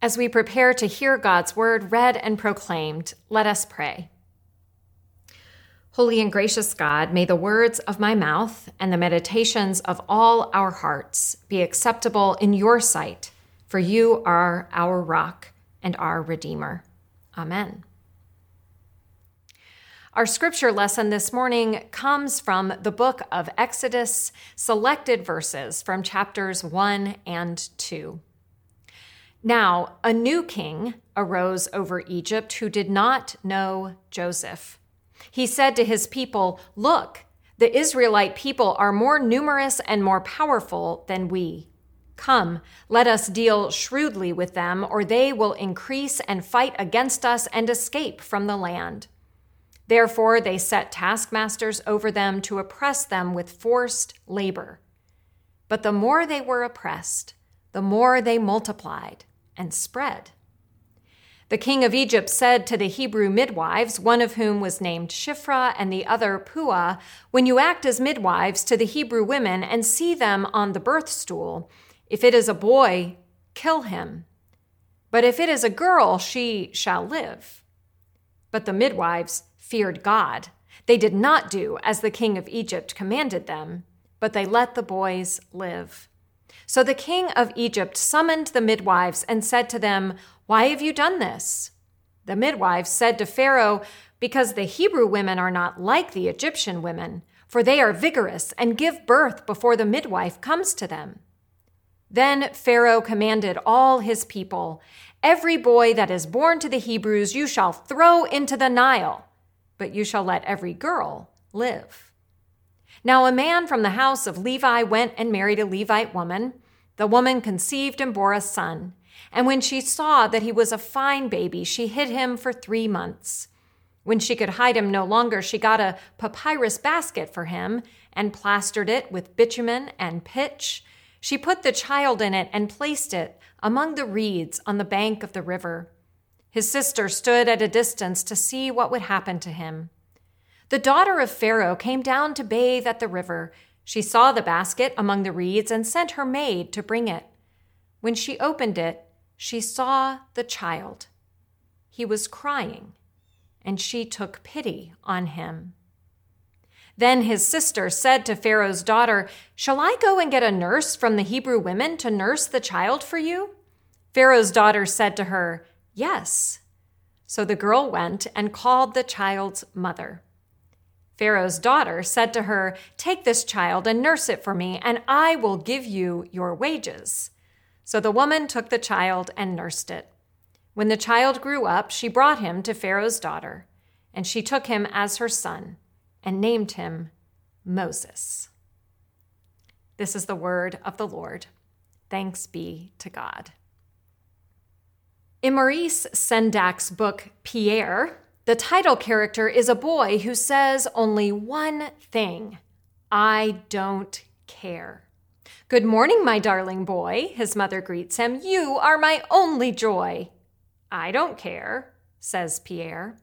As we prepare to hear God's word read and proclaimed, let us pray. Holy and gracious God, may the words of my mouth and the meditations of all our hearts be acceptable in your sight, for you are our rock and our Redeemer. Amen. Our scripture lesson this morning comes from the book of Exodus, selected verses from chapters 1 and 2. Now, a new king arose over Egypt who did not know Joseph. He said to his people, Look, the Israelite people are more numerous and more powerful than we. Come, let us deal shrewdly with them, or they will increase and fight against us and escape from the land. Therefore, they set taskmasters over them to oppress them with forced labor. But the more they were oppressed, the more they multiplied and spread. The king of Egypt said to the Hebrew midwives, one of whom was named Shiphrah and the other Puah, When you act as midwives to the Hebrew women and see them on the birth stool, if it is a boy, kill him. But if it is a girl, she shall live. But the midwives feared God. They did not do as the king of Egypt commanded them, but they let the boys live. So the king of Egypt summoned the midwives and said to them, Why have you done this? The midwives said to Pharaoh, Because the Hebrew women are not like the Egyptian women, for they are vigorous and give birth before the midwife comes to them. Then Pharaoh commanded all his people, Every boy that is born to the Hebrews you shall throw into the Nile, but you shall let every girl live. Now, a man from the house of Levi went and married a Levite woman. The woman conceived and bore a son. And when she saw that he was a fine baby, she hid him for three months. When she could hide him no longer, she got a papyrus basket for him and plastered it with bitumen and pitch. She put the child in it and placed it among the reeds on the bank of the river. His sister stood at a distance to see what would happen to him. The daughter of Pharaoh came down to bathe at the river. She saw the basket among the reeds and sent her maid to bring it. When she opened it, she saw the child. He was crying, and she took pity on him. Then his sister said to Pharaoh's daughter, Shall I go and get a nurse from the Hebrew women to nurse the child for you? Pharaoh's daughter said to her, Yes. So the girl went and called the child's mother. Pharaoh's daughter said to her, Take this child and nurse it for me, and I will give you your wages. So the woman took the child and nursed it. When the child grew up, she brought him to Pharaoh's daughter, and she took him as her son and named him Moses. This is the word of the Lord. Thanks be to God. In Maurice Sendak's book, Pierre, the title character is a boy who says only one thing I don't care. Good morning, my darling boy, his mother greets him. You are my only joy. I don't care, says Pierre.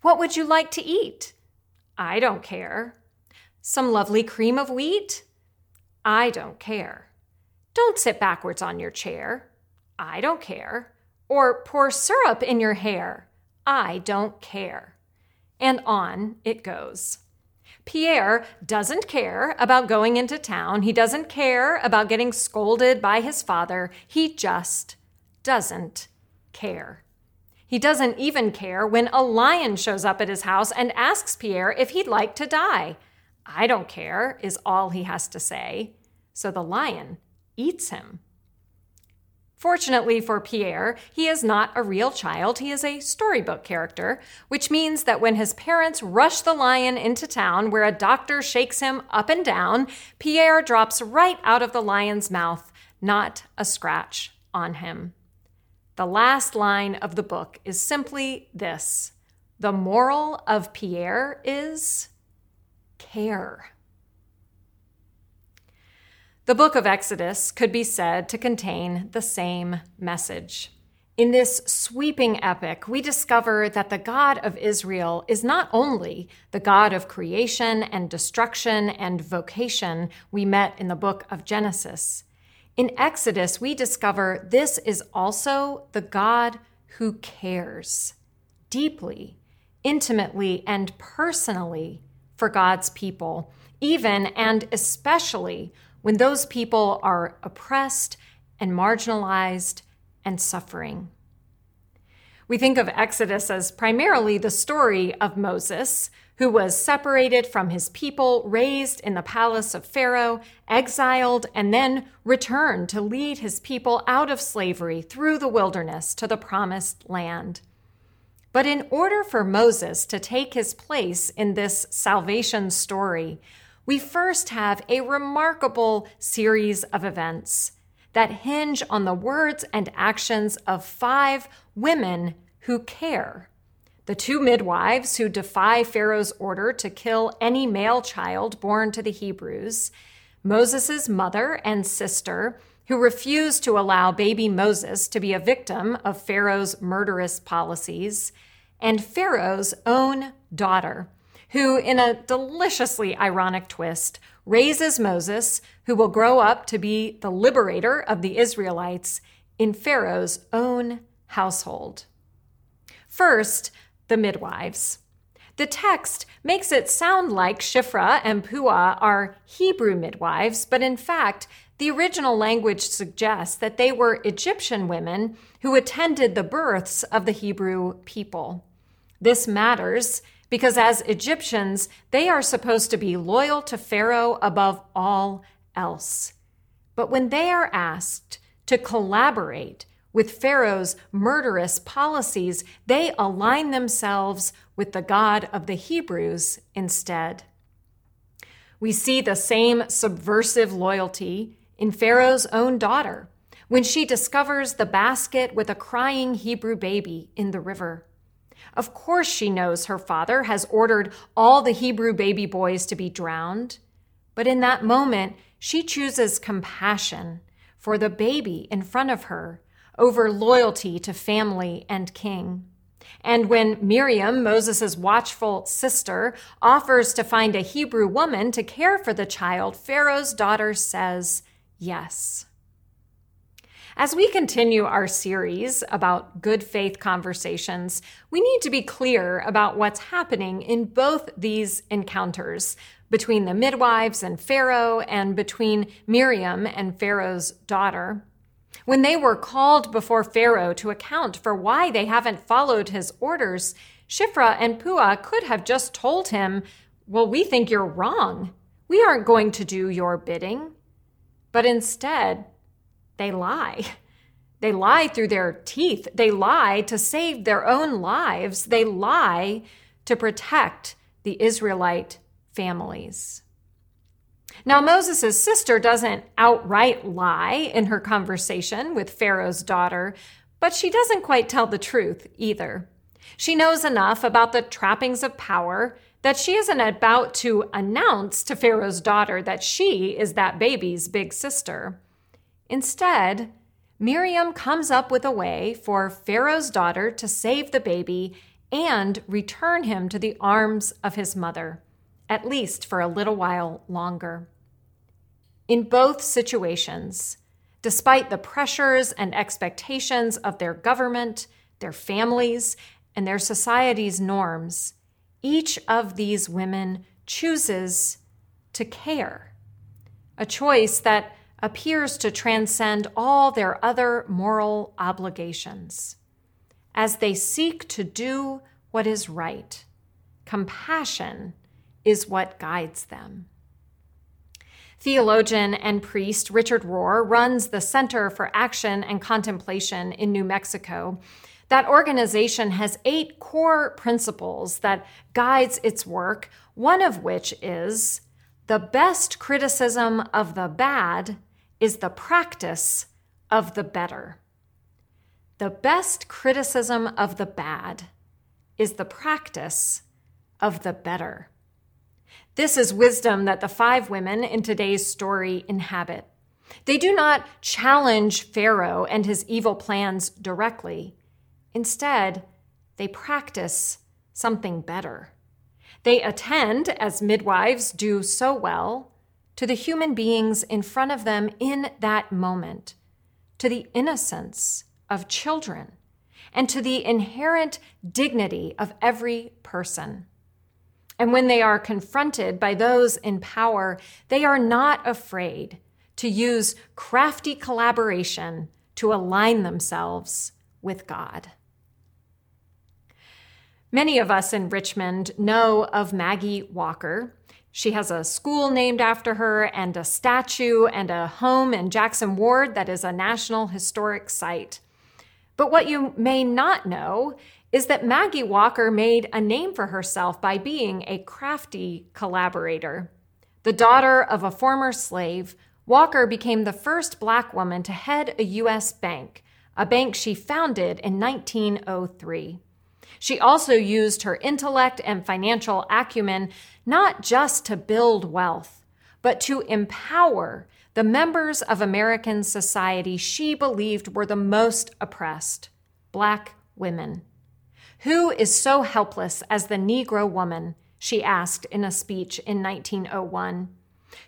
What would you like to eat? I don't care. Some lovely cream of wheat? I don't care. Don't sit backwards on your chair. I don't care. Or pour syrup in your hair. I don't care. And on it goes. Pierre doesn't care about going into town. He doesn't care about getting scolded by his father. He just doesn't care. He doesn't even care when a lion shows up at his house and asks Pierre if he'd like to die. I don't care, is all he has to say. So the lion eats him. Fortunately for Pierre, he is not a real child, he is a storybook character, which means that when his parents rush the lion into town where a doctor shakes him up and down, Pierre drops right out of the lion's mouth, not a scratch on him. The last line of the book is simply this The moral of Pierre is care. The book of Exodus could be said to contain the same message. In this sweeping epic, we discover that the God of Israel is not only the God of creation and destruction and vocation we met in the book of Genesis. in Exodus, we discover this is also the God who cares deeply, intimately, and personally for God's people, even and especially when those people are oppressed and marginalized and suffering. We think of Exodus as primarily the story of Moses, who was separated from his people, raised in the palace of Pharaoh, exiled, and then returned to lead his people out of slavery through the wilderness to the promised land. But in order for Moses to take his place in this salvation story, we first have a remarkable series of events that hinge on the words and actions of five women who care. The two midwives who defy Pharaoh's order to kill any male child born to the Hebrews, Moses' mother and sister, who refuse to allow baby Moses to be a victim of Pharaoh's murderous policies, and Pharaoh's own daughter, who, in a deliciously ironic twist, raises Moses, who will grow up to be the liberator of the Israelites in Pharaoh's own household. First, the midwives. The text makes it sound like Shiphrah and Puah are Hebrew midwives, but in fact, the original language suggests that they were Egyptian women who attended the births of the Hebrew people. This matters because as Egyptians, they are supposed to be loyal to Pharaoh above all else. But when they are asked to collaborate with Pharaoh's murderous policies, they align themselves with the God of the Hebrews instead. We see the same subversive loyalty in Pharaoh's own daughter when she discovers the basket with a crying Hebrew baby in the river. Of course, she knows her father has ordered all the Hebrew baby boys to be drowned. But in that moment, she chooses compassion for the baby in front of her over loyalty to family and king. And when Miriam, Moses' watchful sister, offers to find a Hebrew woman to care for the child, Pharaoh's daughter says yes. As we continue our series about good faith conversations, we need to be clear about what's happening in both these encounters between the midwives and Pharaoh and between Miriam and Pharaoh's daughter. When they were called before Pharaoh to account for why they haven't followed his orders, Shiphrah and Puah could have just told him, Well, we think you're wrong. We aren't going to do your bidding. But instead, they lie. They lie through their teeth. They lie to save their own lives. They lie to protect the Israelite families. Now, Moses' sister doesn't outright lie in her conversation with Pharaoh's daughter, but she doesn't quite tell the truth either. She knows enough about the trappings of power that she isn't about to announce to Pharaoh's daughter that she is that baby's big sister. Instead, Miriam comes up with a way for Pharaoh's daughter to save the baby and return him to the arms of his mother, at least for a little while longer. In both situations, despite the pressures and expectations of their government, their families, and their society's norms, each of these women chooses to care. A choice that appears to transcend all their other moral obligations. As they seek to do what is right, compassion is what guides them. Theologian and priest Richard Rohr runs the Center for Action and Contemplation in New Mexico. That organization has eight core principles that guides its work, one of which is the best criticism of the bad is the practice of the better. The best criticism of the bad is the practice of the better. This is wisdom that the five women in today's story inhabit. They do not challenge Pharaoh and his evil plans directly. Instead, they practice something better. They attend, as midwives do so well, to the human beings in front of them in that moment, to the innocence of children, and to the inherent dignity of every person. And when they are confronted by those in power, they are not afraid to use crafty collaboration to align themselves with God. Many of us in Richmond know of Maggie Walker. She has a school named after her and a statue and a home in Jackson Ward that is a National Historic Site. But what you may not know is that Maggie Walker made a name for herself by being a crafty collaborator. The daughter of a former slave, Walker became the first black woman to head a U.S. bank, a bank she founded in 1903. She also used her intellect and financial acumen not just to build wealth, but to empower the members of American society she believed were the most oppressed black women. Who is so helpless as the Negro woman? she asked in a speech in 1901.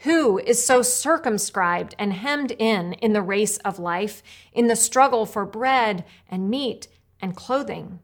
Who is so circumscribed and hemmed in in the race of life, in the struggle for bread and meat and clothing?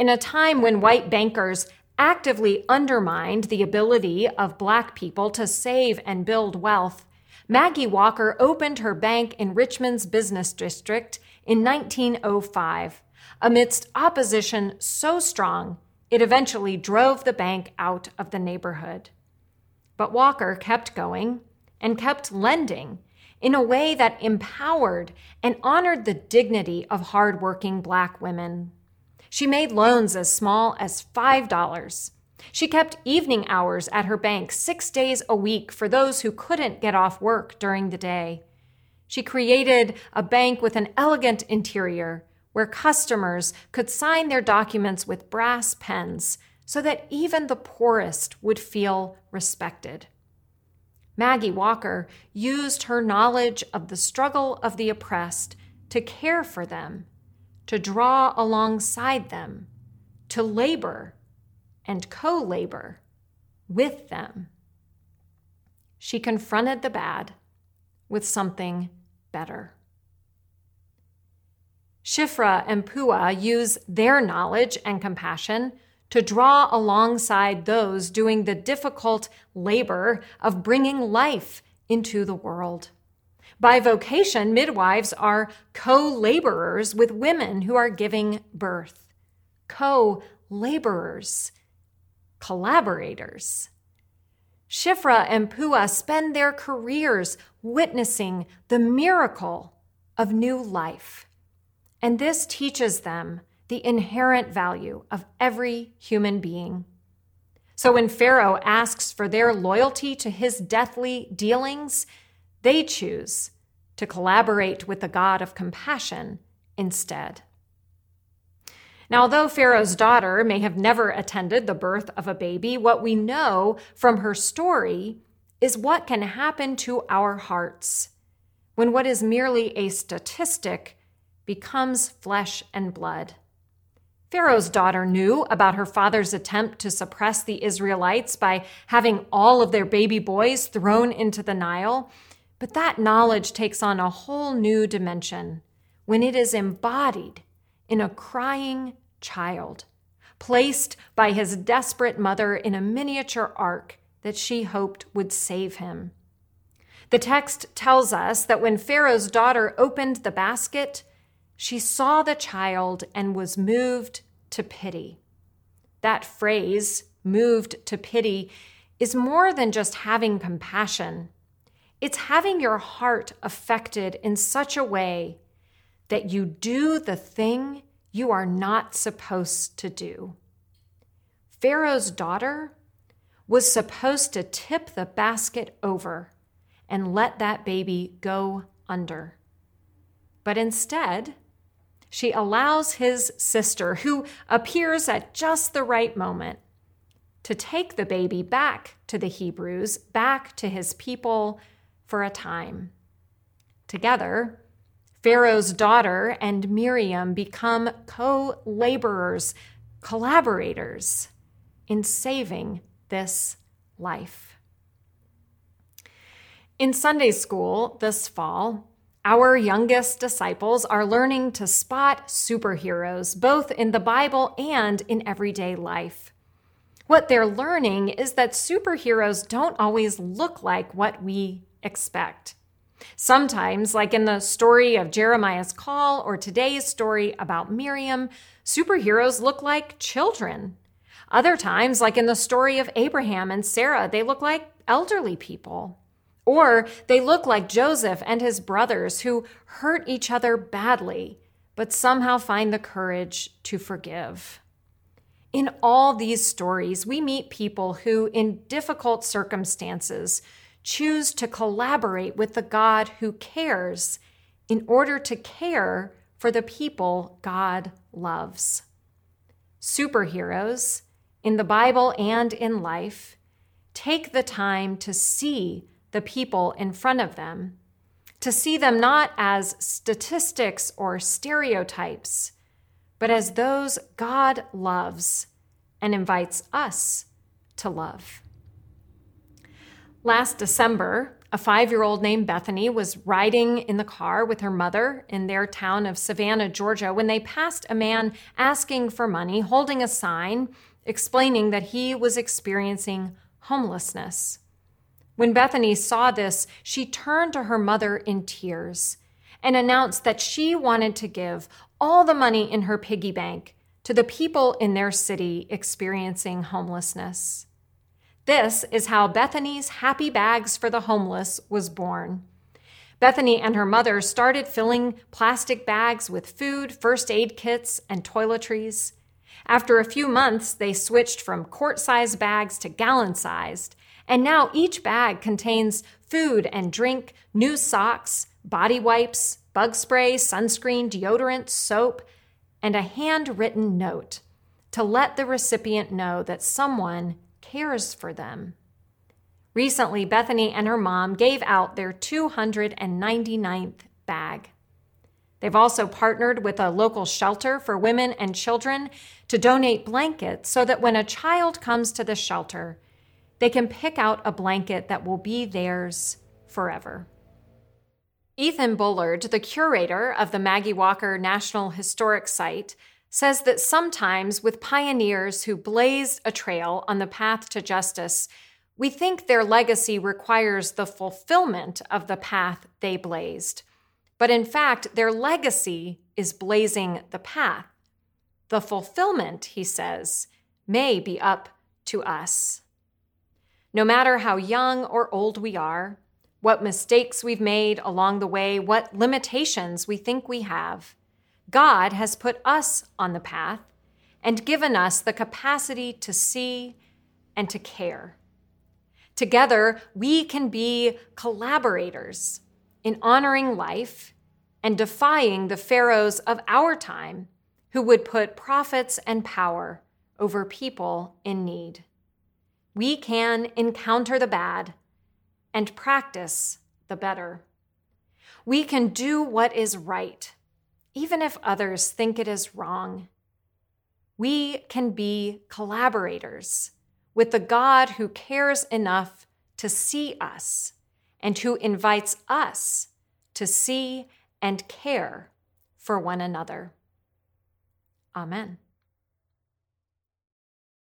In a time when white bankers actively undermined the ability of Black people to save and build wealth, Maggie Walker opened her bank in Richmond's business district in 1905 amidst opposition so strong it eventually drove the bank out of the neighborhood. But Walker kept going and kept lending in a way that empowered and honored the dignity of hardworking Black women. She made loans as small as $5. She kept evening hours at her bank six days a week for those who couldn't get off work during the day. She created a bank with an elegant interior where customers could sign their documents with brass pens so that even the poorest would feel respected. Maggie Walker used her knowledge of the struggle of the oppressed to care for them to draw alongside them, to labor and co labor with them. She confronted the bad with something better. Shiphrah and Puah use their knowledge and compassion to draw alongside those doing the difficult labor of bringing life into the world. By vocation, midwives are co laborers with women who are giving birth. Co laborers, collaborators. Shiphrah and Puah spend their careers witnessing the miracle of new life. And this teaches them the inherent value of every human being. So when Pharaoh asks for their loyalty to his deathly dealings, they choose to collaborate with the God of compassion instead. Now, although Pharaoh's daughter may have never attended the birth of a baby, what we know from her story is what can happen to our hearts when what is merely a statistic becomes flesh and blood. Pharaoh's daughter knew about her father's attempt to suppress the Israelites by having all of their baby boys thrown into the Nile. But that knowledge takes on a whole new dimension when it is embodied in a crying child, placed by his desperate mother in a miniature ark that she hoped would save him. The text tells us that when Pharaoh's daughter opened the basket, she saw the child and was moved to pity. That phrase, moved to pity, is more than just having compassion. It's having your heart affected in such a way that you do the thing you are not supposed to do. Pharaoh's daughter was supposed to tip the basket over and let that baby go under. But instead, she allows his sister, who appears at just the right moment, to take the baby back to the Hebrews, back to his people, for a time. Together, Pharaoh's daughter and Miriam become co laborers, collaborators in saving this life. In Sunday school this fall, our youngest disciples are learning to spot superheroes, both in the Bible and in everyday life. What they're learning is that superheroes don't always look like what we expect. Sometimes, like in the story of Jeremiah's call or today's story about Miriam, superheroes look like children. Other times, like in the story of Abraham and Sarah, they look like elderly people. Or they look like Joseph and his brothers who hurt each other badly, but somehow find the courage to forgive. In all these stories, we meet people who, in difficult circumstances, choose to collaborate with the God who cares in order to care for the people God loves. Superheroes, in the Bible and in life, take the time to see the people in front of them, to see them not as statistics or stereotypes, but as those God loves and invites us to love. Last December, a five year old named Bethany was riding in the car with her mother in their town of Savannah, Georgia, when they passed a man asking for money, holding a sign explaining that he was experiencing homelessness. When Bethany saw this, she turned to her mother in tears and announced that she wanted to give all the money in her piggy bank to the people in their city experiencing homelessness. This is how Bethany's Happy Bags for the Homeless was born. Bethany and her mother started filling plastic bags with food, first aid kits, and toiletries. After a few months, they switched from quart sized bags to gallon sized and now each bag contains food and drink, new socks, body wipes, bug spray, sunscreen, deodorant, soap, and a handwritten note to let the recipient know that someone cares for them. Recently, Bethany and her mom gave out their 299th bag. They've also partnered with a local shelter for women and children to donate blankets so that when a child comes to the shelter, they can pick out a blanket that will be theirs forever. Ethan Bullard, the curator of the Maggie Walker National Historic Site, says that sometimes with pioneers who blazed a trail on the path to justice, we think their legacy requires the fulfillment of the path they blazed. But in fact, their legacy is blazing the path. The fulfillment, he says, may be up to us. No matter how young or old we are, what mistakes we've made along the way, what limitations we think we have, God has put us on the path and given us the capacity to see and to care. Together, we can be collaborators in honoring life and defying the pharaohs of our time who would put profits and power over people in need we can encounter the bad and practice the better. We can do what is right, even if others think it is wrong. We can be collaborators with the God who cares enough to see us and who invites us to see and care for one another. Amen.